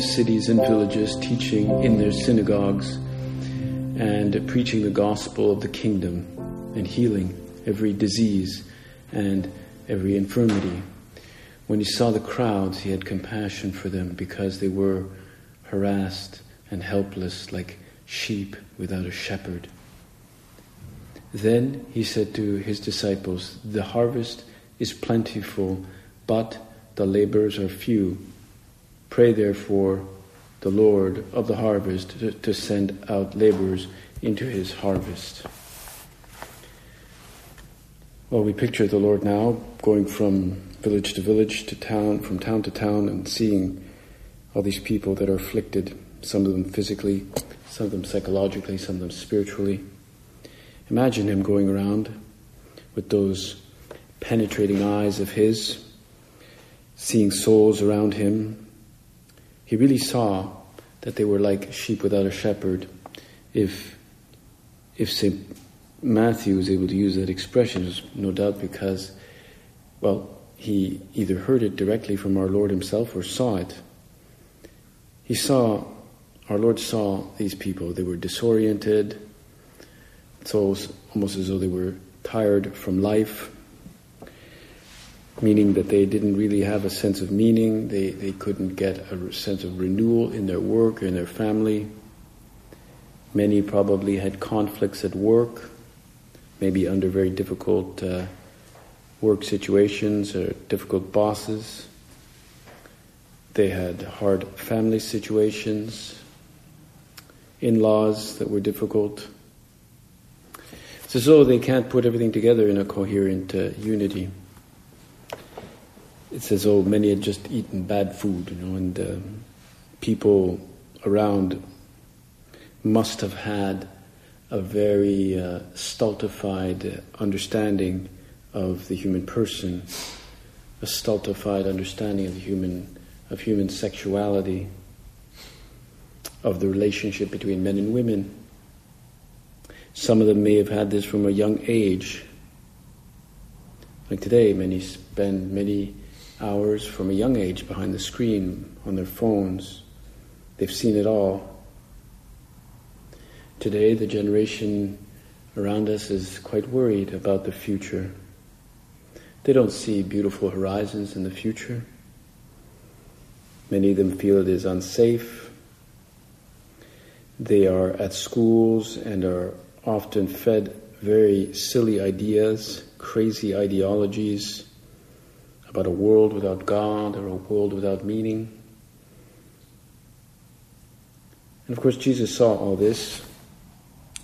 Cities and villages, teaching in their synagogues and preaching the gospel of the kingdom and healing every disease and every infirmity. When he saw the crowds, he had compassion for them because they were harassed and helpless like sheep without a shepherd. Then he said to his disciples, The harvest is plentiful, but the laborers are few. Pray therefore the Lord of the harvest to, to send out laborers into his harvest. Well, we picture the Lord now going from village to village to town, from town to town, and seeing all these people that are afflicted, some of them physically, some of them psychologically, some of them spiritually. Imagine him going around with those penetrating eyes of his, seeing souls around him, he really saw that they were like sheep without a shepherd. If, if St. Matthew was able to use that expression, it was no doubt because, well, he either heard it directly from our Lord himself or saw it. He saw, our Lord saw these people. They were disoriented. It's almost as though they were tired from life meaning that they didn't really have a sense of meaning, they, they couldn't get a sense of renewal in their work or in their family. Many probably had conflicts at work, maybe under very difficult uh, work situations or difficult bosses. They had hard family situations, in laws that were difficult. So, though they can't put everything together in a coherent uh, unity it says, oh, many had just eaten bad food, you know, and uh, people around must have had a very uh, stultified understanding of the human person, a stultified understanding of human of human sexuality, of the relationship between men and women. Some of them may have had this from a young age. Like today, many spend many hours from a young age behind the screen on their phones. They've seen it all. Today, the generation around us is quite worried about the future. They don't see beautiful horizons in the future. Many of them feel it is unsafe. They are at schools and are often fed very silly ideas, crazy ideologies about a world without God or a world without meaning. And of course, Jesus saw all this,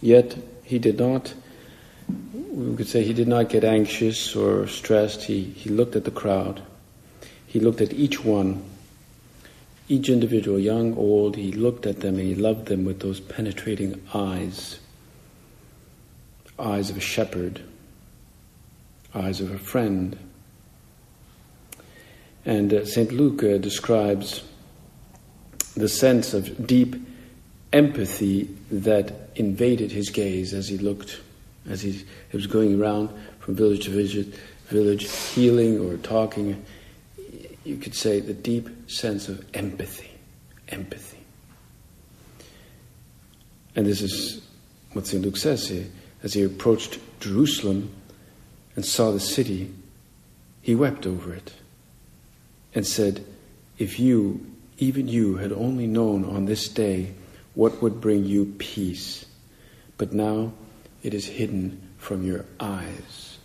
yet he did not, we could say, he did not get anxious or stressed. He, he looked at the crowd, he looked at each one, each individual, young, old, he looked at them and he loved them with those penetrating eyes eyes of a shepherd, eyes of a friend and uh, St. Luke uh, describes the sense of deep empathy that invaded his gaze as he looked, as he, he was going around from village to village, village, healing or talking. You could say the deep sense of empathy. Empathy. And this is what St. Luke says here. As he approached Jerusalem and saw the city, he wept over it and said, If you, even you, had only known on this day what would bring you peace, but now it is hidden from your eyes.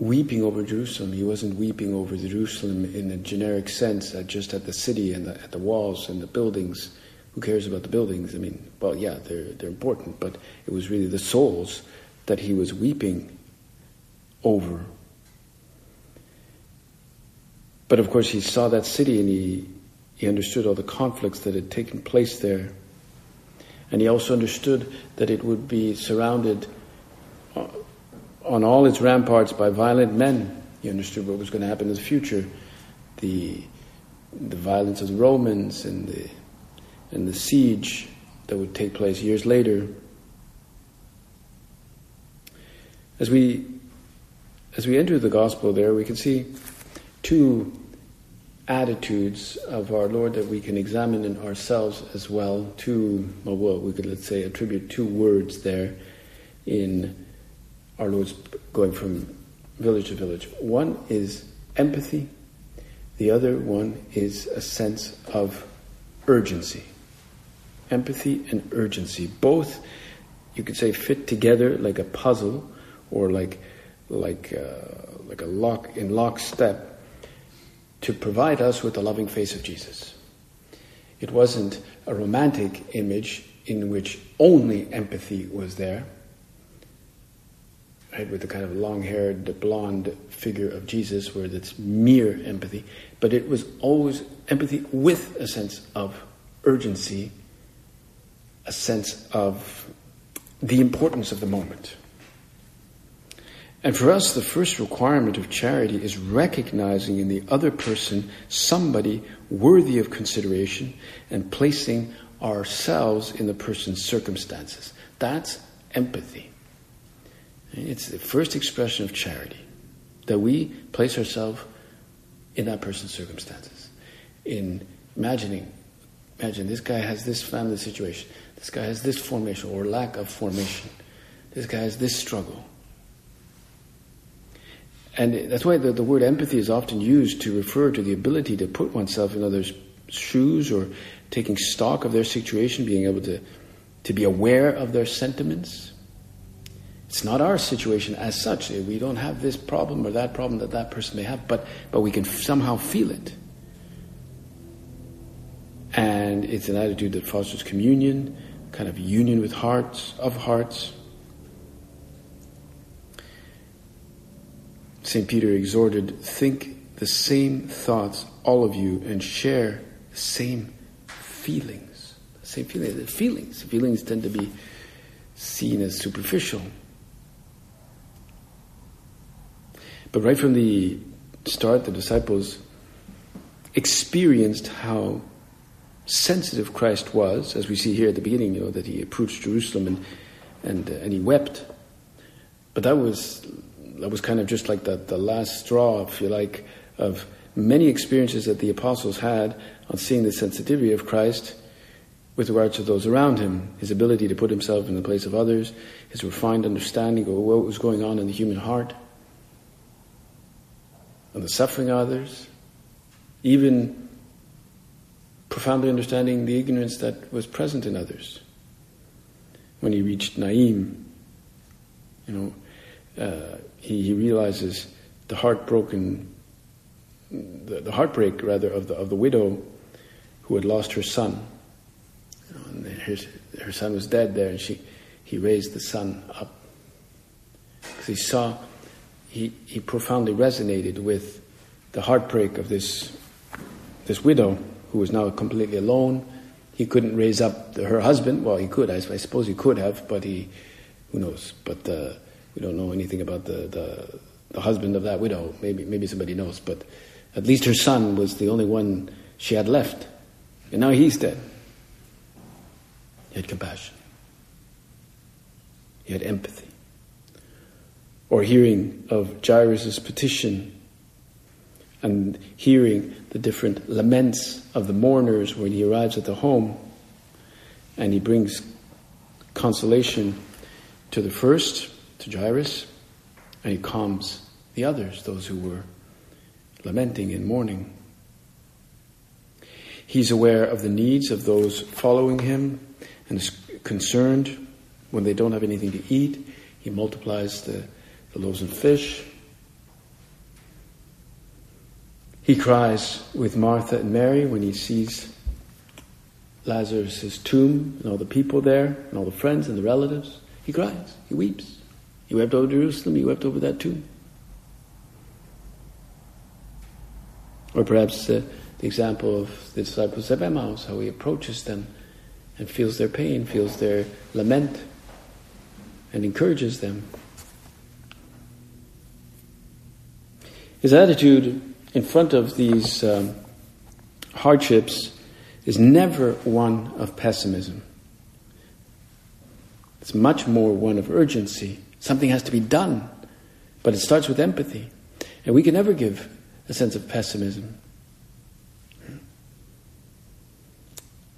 Weeping over Jerusalem, he wasn't weeping over Jerusalem in a generic sense, uh, just at the city and the, at the walls and the buildings, who cares about the buildings? I mean, well, yeah, they're, they're important, but it was really the souls that he was weeping over. But of course, he saw that city and he, he understood all the conflicts that had taken place there. And he also understood that it would be surrounded uh, on all its ramparts by violent men. He understood what was going to happen in the future. The, the violence of the Romans and the, and the siege that would take place years later. As we, as we enter the gospel there, we can see two attitudes of our Lord that we can examine in ourselves as well. Two, well, we could let's say attribute two words there in our Lord's going from village to village. One is empathy, the other one is a sense of urgency. Empathy and urgency. Both, you could say, fit together like a puzzle or like, like, uh, like a lock in lockstep to provide us with the loving face of Jesus. It wasn't a romantic image in which only empathy was there, right, with the kind of long haired, blonde figure of Jesus, where that's mere empathy, but it was always empathy with a sense of urgency, a sense of the importance of the moment. And for us, the first requirement of charity is recognizing in the other person somebody worthy of consideration and placing ourselves in the person's circumstances. That's empathy. It's the first expression of charity that we place ourselves in that person's circumstances. In imagining, imagine this guy has this family situation, this guy has this formation or lack of formation, this guy has this struggle and that's why the, the word empathy is often used to refer to the ability to put oneself in others' shoes or taking stock of their situation, being able to, to be aware of their sentiments. It's not our situation as such. We don't have this problem or that problem that that person may have, but, but we can somehow feel it. And it's an attitude that fosters communion, kind of union with hearts, of hearts. St. Peter exhorted, think the same thoughts, all of you, and share the same feelings. The same feelings. The feelings. Feelings tend to be seen as superficial. But right from the start, the disciples experienced how sensitive Christ was, as we see here at the beginning, you know, that he approached Jerusalem and, and, uh, and he wept. But that was that was kind of just like the, the last straw, if you like, of many experiences that the apostles had on seeing the sensitivity of Christ with regard to those around him, his ability to put himself in the place of others, his refined understanding of what was going on in the human heart, and the suffering of others, even profoundly understanding the ignorance that was present in others. When he reached Nain, you know, uh, he, he, realizes the heartbroken, the, the, heartbreak rather of the of the widow who had lost her son. And her, her son was dead there, and she he raised the son up because he saw he he profoundly resonated with the heartbreak of this this widow who was now completely alone. He couldn't raise up the, her husband. Well, he could, I, I, suppose he could have, but he, who knows? But uh, we don't know anything about the, the, the husband of that widow. Maybe, maybe somebody knows, but at least her son was the only one she had left. And now he's dead. He had compassion. He had empathy. Or hearing of Jairus' petition and hearing the different laments of the mourners when he arrives at the home and he brings consolation to the first to Jairus, and he calms the others, those who were lamenting and mourning. He's aware of the needs of those following him and is concerned when they don't have anything to eat. He multiplies the, the loaves and fish. He cries with Martha and Mary when he sees Lazarus' tomb and all the people there and all the friends and the relatives, he cries, he weeps. He wept over Jerusalem, he wept over that tomb. Or perhaps uh, the example of the disciples of Emmaus, how he approaches them and feels their pain, feels their lament, and encourages them. His attitude in front of these um, hardships is never one of pessimism. It's much more one of urgency. Something has to be done, but it starts with empathy. And we can never give a sense of pessimism.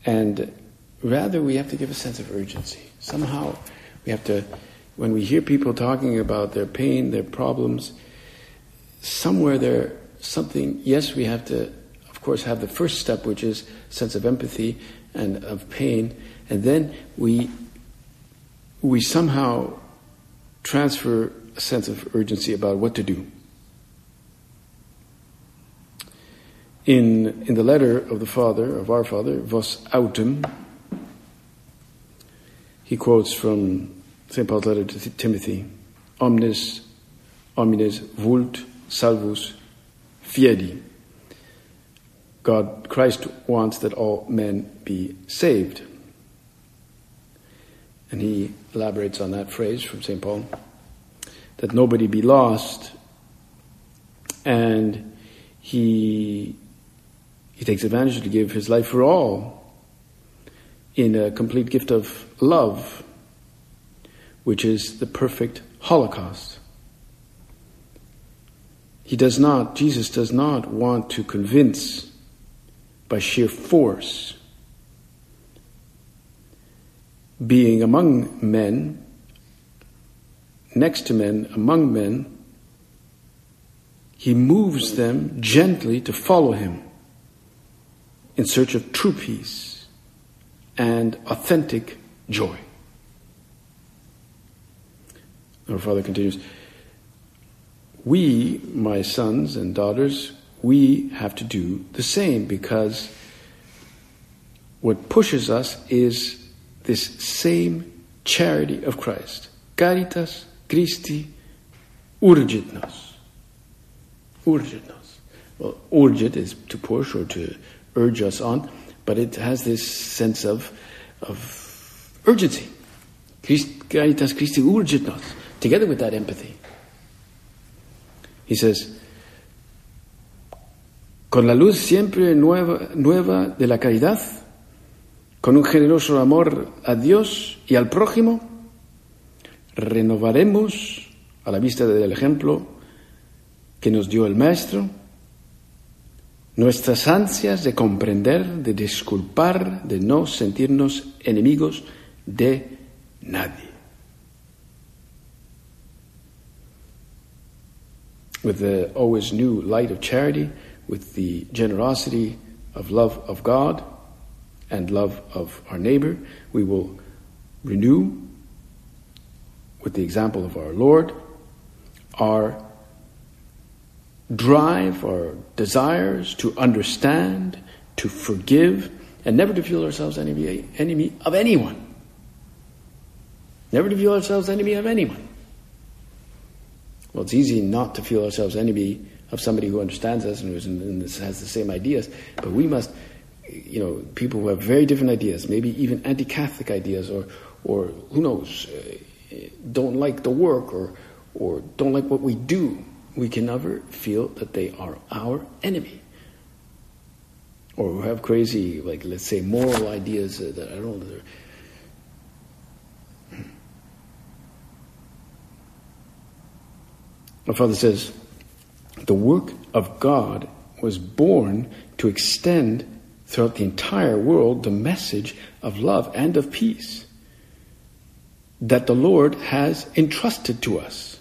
And rather, we have to give a sense of urgency. Somehow, we have to, when we hear people talking about their pain, their problems, somewhere there, something, yes, we have to, of course, have the first step, which is sense of empathy and of pain, and then we, we somehow transfer a sense of urgency about what to do. In, in the letter of the Father, of our Father, Vos Autem, he quotes from St. Paul's letter to Timothy, Omnis, omnes vult salvus fiedi. God, Christ wants that all men be saved. And he elaborates on that phrase from St. Paul that nobody be lost. And he he takes advantage to give his life for all in a complete gift of love, which is the perfect Holocaust. He does not, Jesus does not want to convince by sheer force. Being among men, next to men, among men, he moves them gently to follow him in search of true peace and authentic joy. Our Father continues, we, my sons and daughters, we have to do the same because what pushes us is this same charity of Christ. Caritas Christi urgit nos. Urgit nos. Well, urgit is to push or to urge us on, but it has this sense of, of urgency. Caritas Christi urgit nos, together with that empathy. He says, con la luz siempre nueva, nueva de la caridad, con un generoso amor a Dios y al prójimo, renovaremos, a la vista del ejemplo que nos dio el Maestro, nuestras ansias de comprender, de disculpar, de no sentirnos enemigos de nadie. With the always new light of charity, with the generosity of love of God and love of our neighbor, we will renew, with the example of our Lord, our drive, our desires to understand, to forgive, and never to feel ourselves enemy, enemy of anyone. Never to feel ourselves enemy of anyone. Well, it's easy not to feel ourselves enemy of somebody who understands us and, who has the same ideas, but we must, you know, people who have very different ideas, maybe even anti-Catholic ideas, or, or who knows, uh, don't like the work, or, or don't like what we do we can never feel that they are our enemy. Or who have crazy, like, let's say, moral ideas that I don't know. My father says, the work of God was born to extend throughout the entire world the message of love and of peace that the Lord has entrusted to us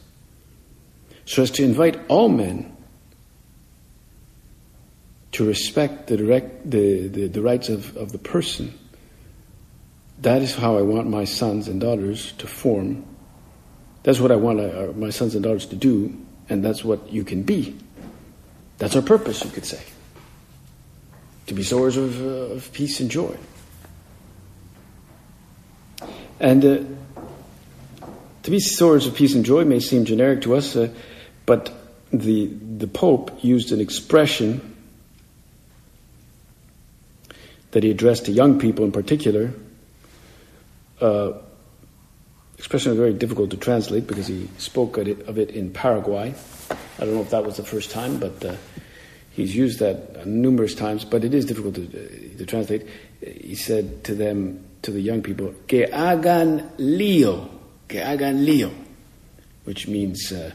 so as to invite all men to respect the, direct, the, the, the rights of, of the person. That is how I want my sons and daughters to form. That's what I want uh, my sons and daughters to do, and that's what you can be. That's our purpose, you could say. To be sowers of, uh, of peace and joy. And uh, to be swords of peace and joy may seem generic to us, uh, but the, the Pope used an expression that he addressed to young people in particular. Uh, expression very difficult to translate because he spoke of it, of it, in Paraguay. I don't know if that was the first time, but uh, he's used that numerous times. But it is difficult to, uh, to translate. He said to them, to the young people, "Que hagan lío, que hagan lío," which means uh,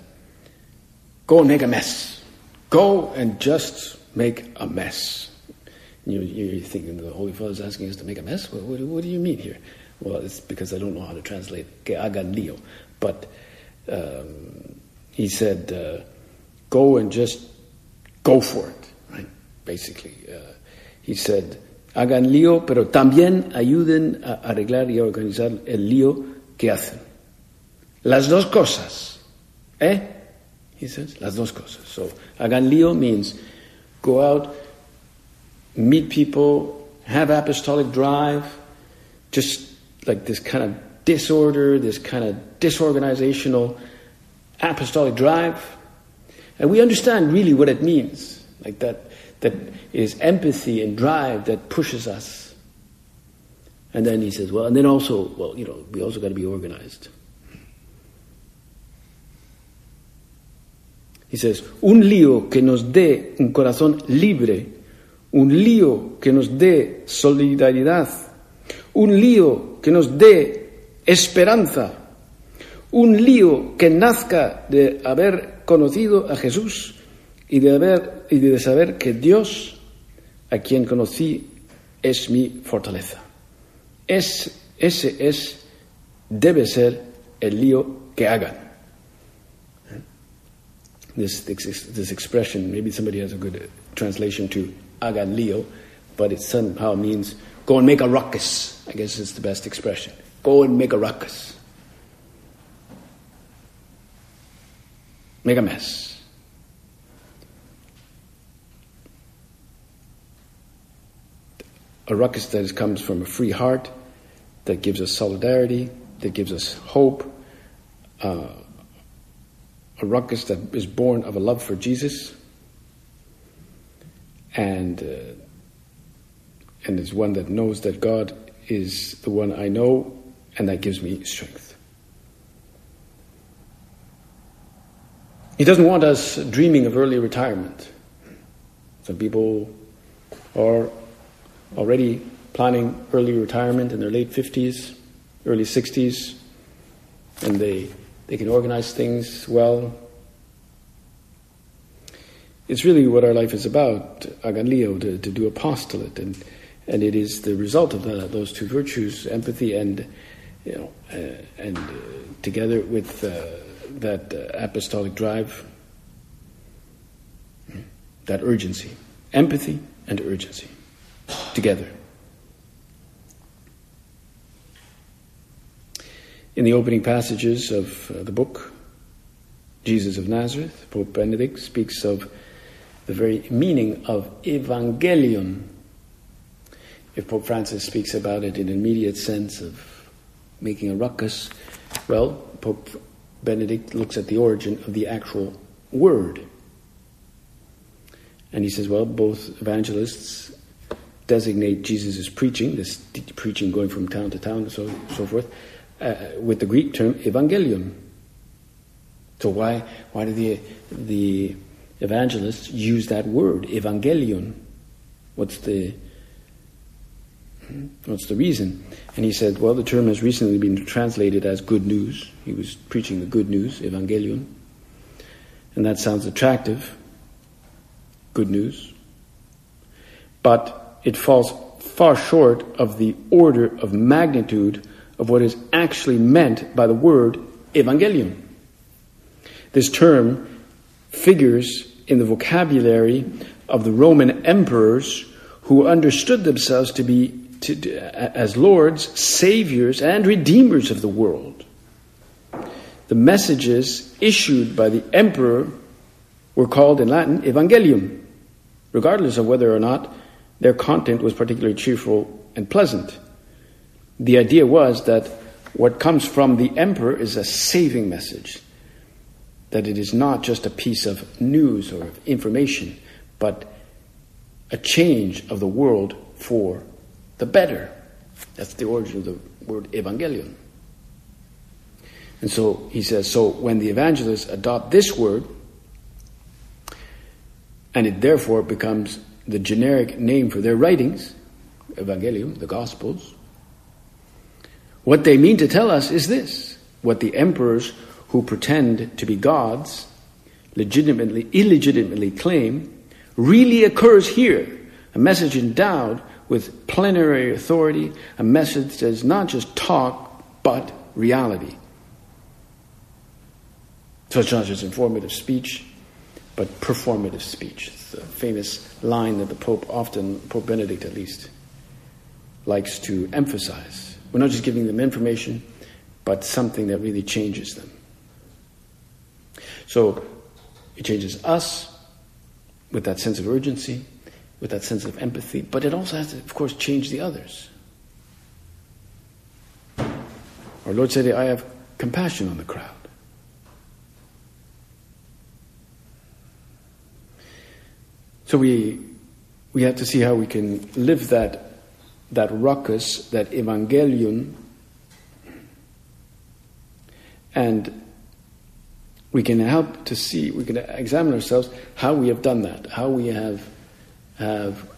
go and make a mess. Go and just make a mess. You, you're thinking the Holy Father is asking us to make a mess? What, what, what, do you mean here? Well, it's because I don't know how to translate que hagan lío. But um, he said, uh, go and just go for it, right? Basically. Uh, he said, hagan lío, pero también ayuden a arreglar y a organizar el lío que hacen. Las dos cosas. ¿Eh? He says, las dos cosas. So, hagan lío means go out, meet people, have apostolic drive, just like this kind of disorder, this kind of disorganizational apostolic drive. And we understand really what it means. Like that, that is empathy and drive that pushes us. And then he says, well, and then also, well, you know, we also got to be organized. He says, un lío que nos dé un corazón libre un lío que nos dé solidaridad, un lío que nos dé esperanza, un lío que nazca de haber conocido a Jesús y de, haber, y de saber que Dios, a quien conocí, es mi fortaleza. Es, ese es, debe ser el lío que hagan. This, this, this expression, maybe somebody has a good translation to hagan lío, but it somehow means go and make a ruckus. I guess is the best expression. Go and make a ruckus. Make a mess. A ruckus that comes from a free heart, that gives us solidarity, that gives us hope. Uh, a ruckus that is born of a love for Jesus and uh, and is one that knows that God is the one I know, and that gives me strength. He doesn't want us dreaming of early retirement. Some people are already planning early retirement in their late 50s, early 60s, and they, they can organize things well, it's really what our life is about, hagan lío, to, to do apostolate, and and it is the result of those two virtues, empathy and you know, uh, and uh, together with uh, that uh, apostolic drive, that urgency, empathy and urgency, together. In the opening passages of uh, the book, Jesus of Nazareth, Pope Benedict speaks of the very meaning of evangelion. If Pope Francis speaks about it in an immediate sense of making a ruckus, well, Pope Benedict looks at the origin of the actual word. And he says, well, both evangelists designate Jesus' preaching, this preaching going from town to town and so, so forth, uh, with the Greek term evangelion. So why, why do the, the evangelists use that word, evangelion. What's the what's the reason? And he said, well, the term has recently been translated as good news. He was preaching the good news, evangelion. And that sounds attractive, good news. But it falls far short of the order of magnitude of what is actually meant by the word evangelion. This term figures in the vocabulary of the Roman emperors who understood themselves to be to, as lords, saviors, and redeemers of the world. The messages issued by the emperor were called in Latin evangelium, regardless of whether or not their content was particularly cheerful and pleasant. The idea was that What comes from the emperor is a saving message. That it is not just a piece of news or information, but a change of the world for the better. That's the origin of the word evangelion. And so he says, so when the evangelists adopt this word, and it therefore becomes the generic name for their writings, evangelium, the gospels, what they mean to tell us is this what the emperors who pretend to be gods legitimately, illegitimately claim really occurs here. A message endowed with plenary authority, a message that is not just talk, but reality. So it's not just informative speech, but performative speech. It's a famous line that the Pope often, Pope Benedict at least, likes to emphasize. We're not just giving them information, but something that really changes them. So it changes us with that sense of urgency, with that sense of empathy, but it also has to, of course, change the others. Our Lord said, I have compassion on the crowd. So we, we have to see how we can live that that ruckus, that evangelion, and we can help to see, we can examine ourselves how we have done that, how we have, have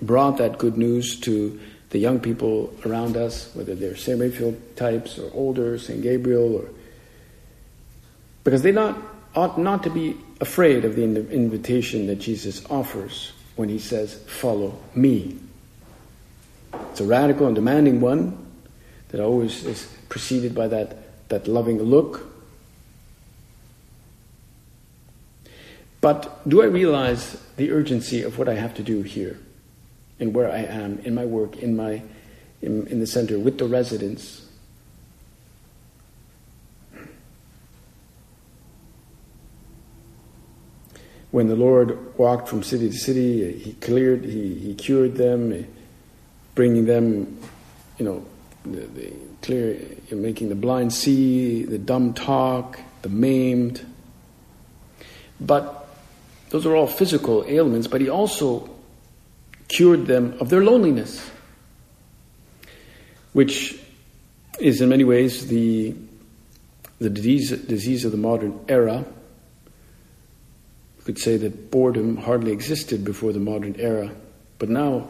brought that good news to the young people around us, whether they're St. Raphael types or older, St. Gabriel, or because they not ought not to be afraid of the invitation that Jesus offers when he says, "Follow me." It's a radical and demanding one that always is preceded by that, that loving look. But do I realize the urgency of what I have to do here and where I am in my work, in, my, in, in the center with the residents? When the Lord walked from city to city, He cleared, He, he cured them, eh, bringing them, you know, the, the clear, making the blind see, the dumb talk, the maimed. But those are all physical ailments, but he also cured them of their loneliness, which is in many ways the, the disease, disease of the modern era. You could say that boredom hardly existed before the modern era, but now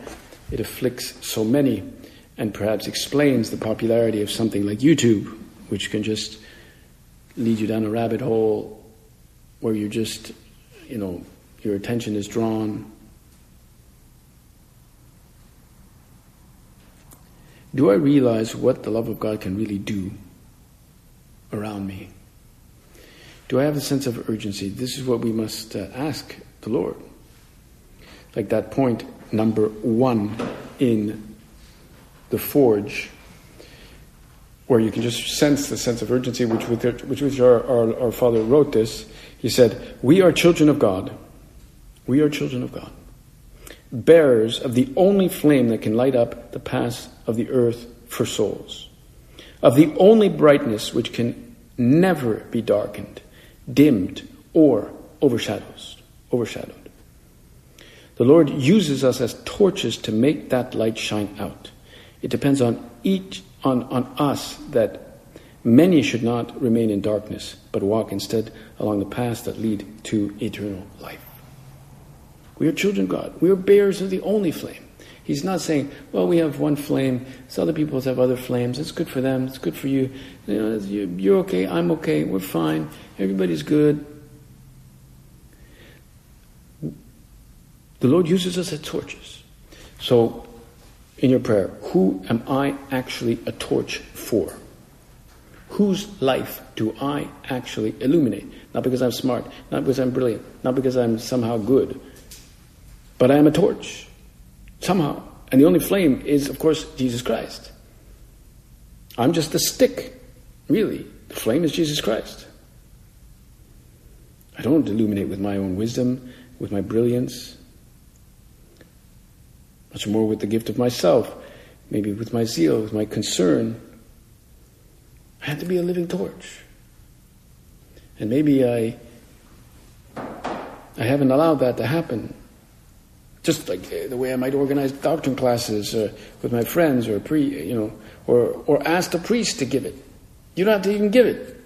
it afflicts so many and perhaps explains the popularity of something like YouTube, which can just lead you down a rabbit hole where you're just, you know, your attention is drawn. Do I realize what the love of God can really do around me? Do I have a sense of urgency? This is what we must uh, ask the Lord. Like that point number one in the forge, where you can just sense the sense of urgency which with which our, our, our father wrote this. He said, We are children of God. We are children of God. Bearers of the only flame that can light up the paths of the earth for souls. Of the only brightness which can never be darkened, dimmed, or overshadowed. The Lord uses us as torches to make that light shine out. It depends on each on, on us that many should not remain in darkness, but walk instead along the paths that lead to eternal life. We are children of God. We are bearers of the only flame. He's not saying, well, we have one flame, so other people have other flames. It's good for them, it's good for you. you know, you're okay, I'm okay, we're fine, everybody's good. The Lord uses us as torches. So, in your prayer, who am I actually a torch for? Whose life do I actually illuminate? Not because I'm smart, not because I'm brilliant, not because I'm somehow good, but I am a torch. Somehow. And the only flame is, of course, Jesus Christ. I'm just the stick, really. The flame is Jesus Christ. I don't illuminate with my own wisdom, with my brilliance, much more with the gift of myself, maybe with my zeal, with my concern. Had to be a living torch. And maybe I I haven't allowed that to happen. Just like the way I might organize doctrine classes uh, with my friends, or pre, you know, or or ask the priest to give it. You don't have to even give it.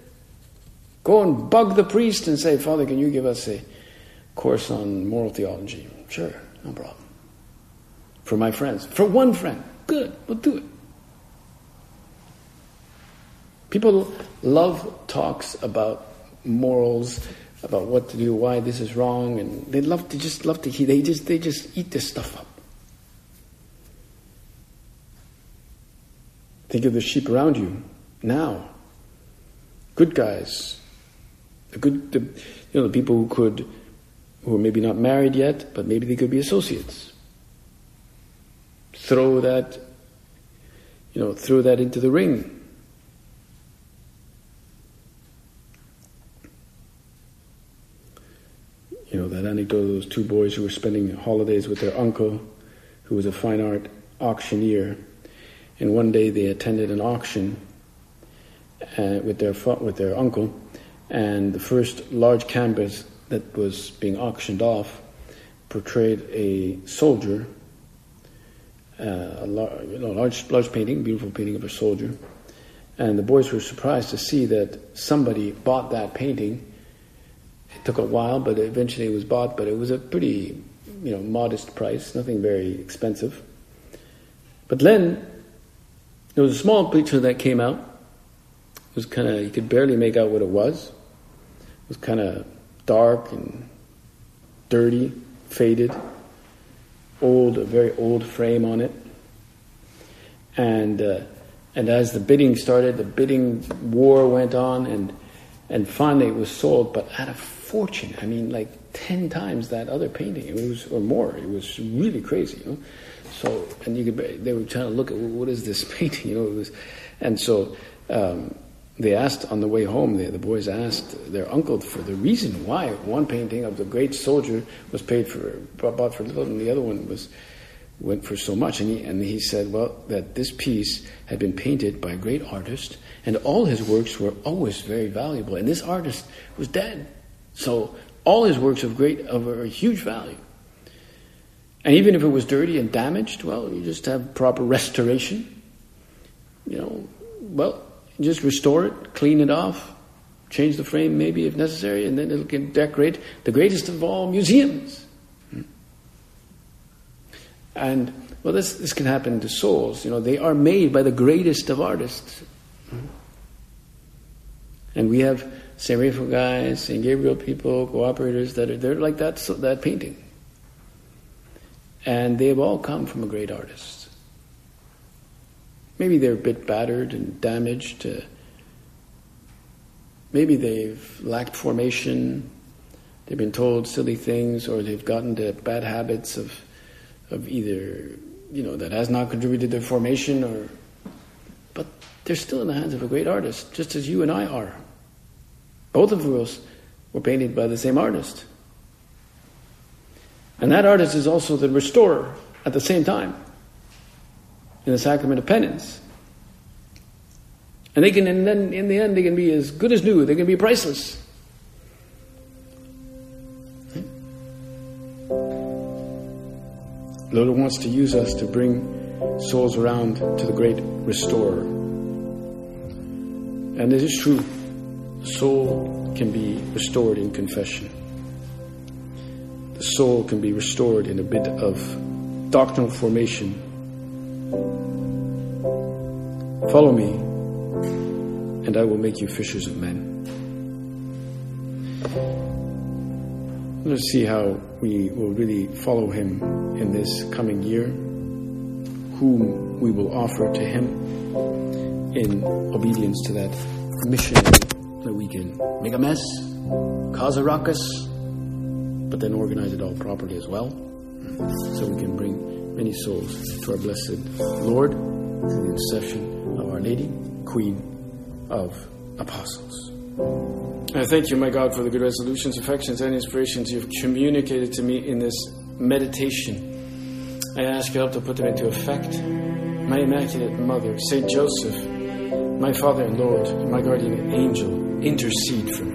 Go and bug the priest and say, Father, can you give us a course on moral theology? Sure, no problem. For my friends, for one friend, good, we'll do it. People love talks about morals, about what to do, why this is wrong, and they love to just love to hear. They just they just eat this stuff up. Think of the sheep around you now. Good guys, the good, the, you know, the people who could, who are maybe not married yet, but maybe they could be associates. Throw that, you know, throw that into the ring. That anecdote of those two boys who were spending holidays with their uncle, who was a fine art auctioneer. And one day they attended an auction uh, with, their, with their uncle, and the first large canvas that was being auctioned off portrayed a soldier, uh, a lar- you know, large, large painting, beautiful painting of a soldier. And the boys were surprised to see that somebody bought that painting it took a while, but eventually it was bought. But it was a pretty, you know, modest price, nothing very expensive. But then there was a small picture that came out. It was kind of you could barely make out what it was. It was kind of dark and dirty, faded, old, a very old frame on it. And uh, and as the bidding started, the bidding war went on, and and finally it was sold, but at a fortune. I mean, like ten times that other painting. It was or more. It was really crazy, you know. So and you could they were trying to look at well, what is this painting, you know. It was, and so um, they asked on the way home. the boys asked their uncle for the reason why one painting of the great soldier was paid for bought for little, and the other one was went for so much. And he, and he said, well, that this piece had been painted by a great artist, and all his works were always very valuable. And this artist was dead. So all his works of great, of a huge value. And even if it was dirty and damaged, well, you just have proper restoration. You know, well, just restore it, clean it off, change the frame maybe if necessary, and then it'll get decorate the greatest of all museums. Hmm. And well, this this can happen to souls. You know, they are made by the greatest of artists. Hmm. And we have St. Raphael guys, St. Gabriel people, cooperators that are they're like that that painting. And they've all come from a great artist. Maybe they're a bit battered and damaged. Uh, maybe they've lacked formation. They've been told silly things, or they've gotten to bad habits of, of either, you know, that has not contributed to their formation, or, but they're still in the hands of a great artist, just as you and I are. Both of those were painted by the same artist. And that artist is also the restorer at the same time in the sacrament of penance. And they can, and then in the end, they can be as good as new. They can be priceless. Lord wants to use us to bring souls around to the great restorer. And it is true soul can be restored in confession. The soul can be restored in a bit of doctrinal formation. Follow me, and I will make you fishers of men. Let's see how we will really follow him in this coming year, whom we will offer to him in obedience to that missionary that we can make a mess, cause a ruckus, but then organize it all properly as well, so we can bring many souls to our blessed Lord through the intercession of Our Lady, Queen of Apostles. I thank you, my God, for the good resolutions, affections, and inspirations you have communicated to me in this meditation. I ask you help to put them into effect. My Immaculate Mother, Saint Joseph, my Father and Lord, my guardian angel, intercede for me.